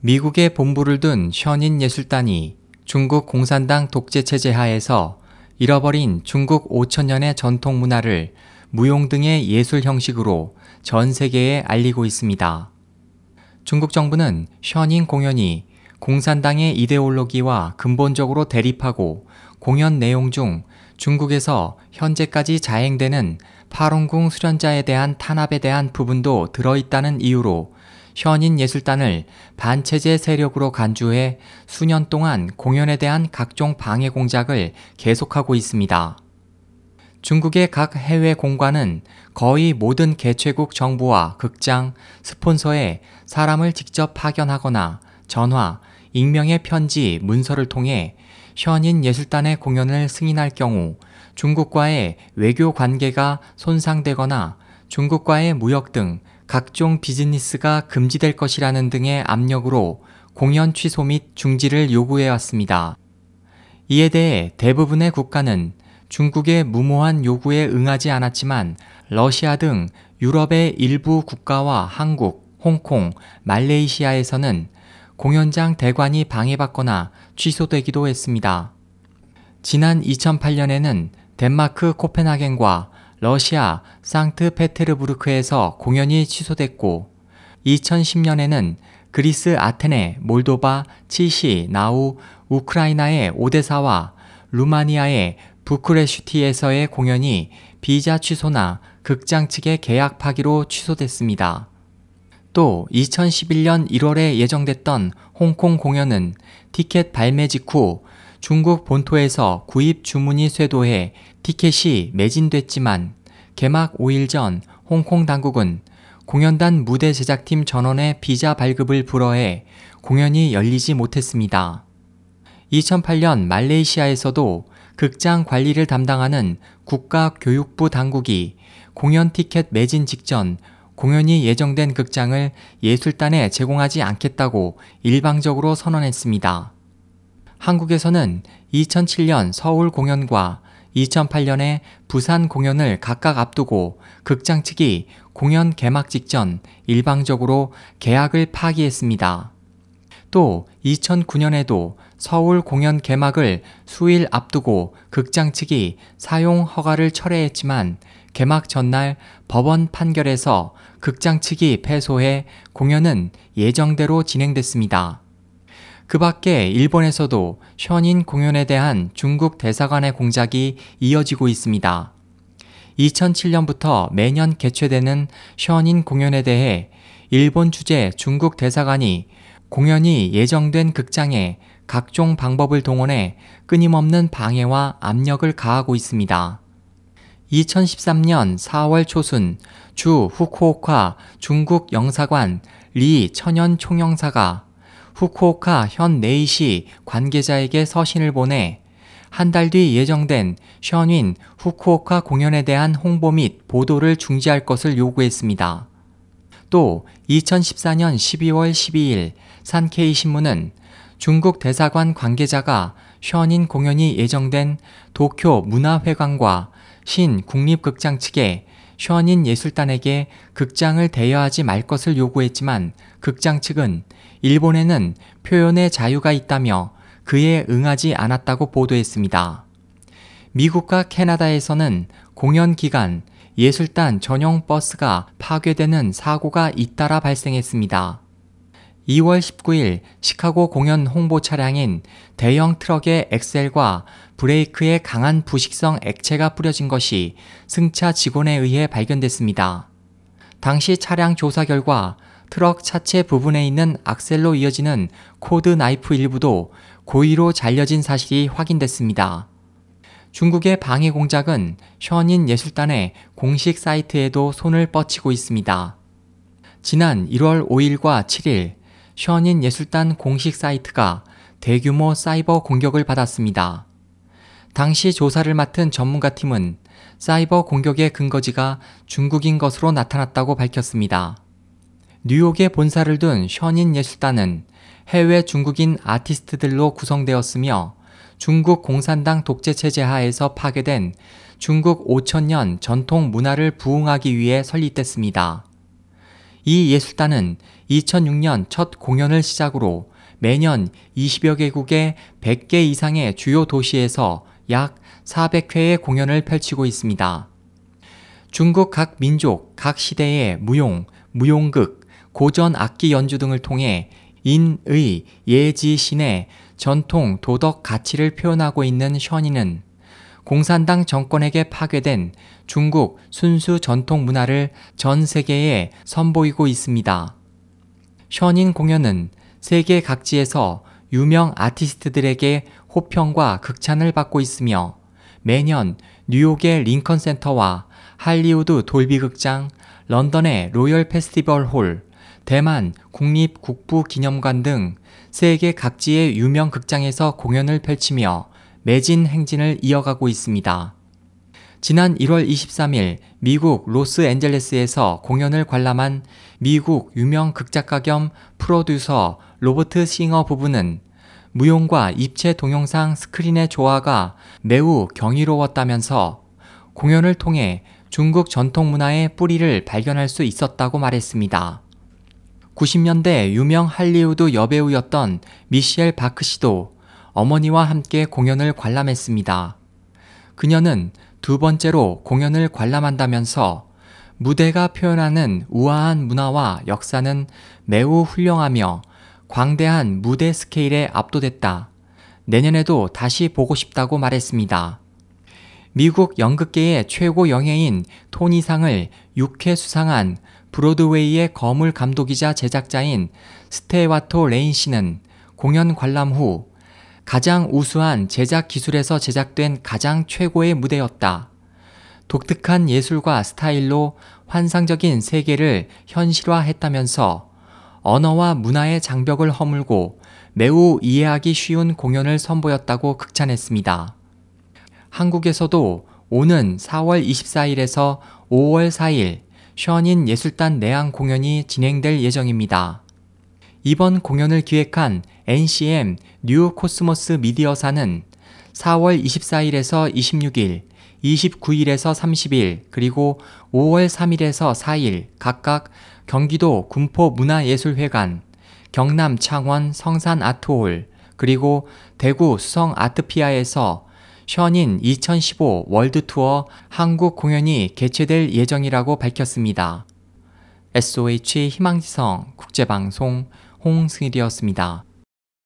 미국에 본부를 둔 션인 예술단이 중국 공산당 독재체제 하에서 잃어버린 중국 5천년의 전통 문화를 무용 등의 예술 형식으로 전 세계에 알리고 있습니다. 중국 정부는 션인 공연이 공산당의 이데올로기와 근본적으로 대립하고 공연 내용 중 중국에서 현재까지 자행되는 파룬궁 수련자에 대한 탄압에 대한 부분도 들어있다는 이유로 현인 예술단을 반체제 세력으로 간주해 수년 동안 공연에 대한 각종 방해 공작을 계속하고 있습니다. 중국의 각 해외 공관은 거의 모든 개최국 정부와 극장, 스폰서에 사람을 직접 파견하거나 전화, 익명의 편지, 문서를 통해 현인 예술단의 공연을 승인할 경우 중국과의 외교 관계가 손상되거나 중국과의 무역 등 각종 비즈니스가 금지될 것이라는 등의 압력으로 공연 취소 및 중지를 요구해 왔습니다. 이에 대해 대부분의 국가는 중국의 무모한 요구에 응하지 않았지만 러시아 등 유럽의 일부 국가와 한국, 홍콩, 말레이시아에서는 공연장 대관이 방해받거나 취소되기도 했습니다. 지난 2008년에는 덴마크 코펜하겐과 러시아 상트페테르부르크에서 공연이 취소됐고 2010년에는 그리스 아테네, 몰도바, 치시, 나우, 우크라이나의 오데사와 루마니아의 부크레슈티에서의 공연이 비자 취소나 극장 측의 계약 파기로 취소됐습니다. 또 2011년 1월에 예정됐던 홍콩 공연은 티켓 발매 직후 중국 본토에서 구입 주문이 쇄도해 티켓이 매진됐지만 개막 5일 전 홍콩 당국은 공연단 무대 제작팀 전원의 비자 발급을 불허해 공연이 열리지 못했습니다. 2008년 말레이시아에서도 극장 관리를 담당하는 국가교육부 당국이 공연 티켓 매진 직전 공연이 예정된 극장을 예술단에 제공하지 않겠다고 일방적으로 선언했습니다. 한국에서는 2007년 서울 공연과 2008년에 부산 공연을 각각 앞두고 극장 측이 공연 개막 직전 일방적으로 계약을 파기했습니다. 또 2009년에도 서울 공연 개막을 수일 앞두고 극장 측이 사용 허가를 철회했지만 개막 전날 법원 판결에서 극장 측이 패소해 공연은 예정대로 진행됐습니다. 그 밖에 일본에서도 션인 공연에 대한 중국 대사관의 공작이 이어지고 있습니다. 2007년부터 매년 개최되는 션인 공연에 대해 일본 주재 중국 대사관이 공연이 예정된 극장에 각종 방법을 동원해 끊임없는 방해와 압력을 가하고 있습니다. 2013년 4월 초순 주 후쿠오카 중국 영사관 리 천연 총영사가 후쿠오카 현 네이시 관계자에게 서신을 보내 한 달 뒤 예정된 션윈 후쿠오카 공연에 대한 홍보 및 보도를 중지할 것을 요구했습니다. 또 2014년 12월 12일 산케이 신문은 중국 대사관 관계자가 션인 공연이 예정된 도쿄 문화회관과 신 국립극장 측에 션인 예술단에게 극장을 대여하지 말 것을 요구했지만 극장 측은 일본에는 표현의 자유가 있다며 그에 응하지 않았다고 보도했습니다. 미국과 캐나다에서는 공연 기간 예술단 전용 버스가 파괴되는 사고가 잇따라 발생했습니다. 2월 19일 시카고 공연 홍보 차량인 대형 트럭의 엑셀과 브레이크에 강한 부식성 액체가 뿌려진 것이 승차 직원에 의해 발견됐습니다. 당시 차량 조사 결과 트럭 차체 부분에 있는 악셀로 이어지는 코드 나이프 일부도 고의로 잘려진 사실이 확인됐습니다. 중국의 방해 공작은 션윈 예술단의 공식 사이트에도 손을 뻗치고 있습니다. 지난 1월 5일과 7일 션인 예술단 공식 사이트가 대규모 사이버 공격을 받았습니다. 당시 조사를 맡은 전문가 팀은 사이버 공격의 근거지가 중국인 것으로 나타났다고 밝혔습니다. 뉴욕에 본사를 둔 션인 예술단은 해외 중국인 아티스트들로 구성되었으며 중국 공산당 독재 체제 하에서 파괴된 중국 5천년 전통 문화를 부흥하기 위해 설립됐습니다. 이 예술단은 2006년 첫 공연을 시작으로 매년 20여 개국의 100개 이상의 주요 도시에서 약 400회의 공연을 펼치고 있습니다. 중국 각 민족, 각 시대의 무용, 무용극, 고전 악기 연주 등을 통해 인의, 예지, 신의 전통, 도덕, 가치를 표현하고 있는 션이는 공산당 정권에게 파괴된 중국 순수 전통 문화를 전 세계에 선보이고 있습니다. 션윈 공연은 세계 각지에서 유명 아티스트들에게 호평과 극찬을 받고 있으며 매년 뉴욕의 링컨 센터와 할리우드 돌비극장, 런던의 로열 페스티벌 홀, 대만 국립 국부 기념관 등 세계 각지의 유명 극장에서 공연을 펼치며 매진 행진을 이어가고 있습니다. 지난 1월 23일 미국 로스앤젤레스에서 공연을 관람한 미국 유명 극작가 겸 프로듀서 로버트 싱어 부부는 무용과 입체 동영상 스크린의 조화가 매우 경이로웠다면서 공연을 통해 중국 전통 문화의 뿌리를 발견할 수 있었다고 말했습니다. 90년대 유명 할리우드 여배우였던 미셸 바크 씨도 어머니와 함께 공연을 관람했습니다. 그녀는 두 번째로 공연을 관람한다면서 무대가 표현하는 우아한 문화와 역사는 매우 훌륭하며 광대한 무대 스케일에 압도됐다. 내년에도 다시 보고 싶다고 말했습니다. 미국 연극계의 최고 영예인 토니상을 6회 수상한 브로드웨이의 거물 감독이자 제작자인 스튜어트 레인 씨는 공연 관람 후 가장 우수한 제작 기술에서 제작된 가장 최고의 무대였다. 독특한 예술과 스타일로 환상적인 세계를 현실화했다면서 언어와 문화의 장벽을 허물고 매우 이해하기 쉬운 공연을 선보였다고 극찬했습니다. 한국에서도 오는 4월 24일에서 5월 4일 션윈 예술단 내한 공연이 진행될 예정입니다. 이번 공연을 기획한 NCM 뉴 코스모스 미디어사는 4월 24일에서 26일, 29일에서 30일, 그리고 5월 3일에서 4일 각각 경기도 군포 문화예술회관, 경남 창원 성산 아트홀, 그리고 대구 수성 아트피아에서 션인 2015 월드투어 한국 공연이 개최될 예정이라고 밝혔습니다. SOH 희망지성 국제방송 홍승일이었습니다.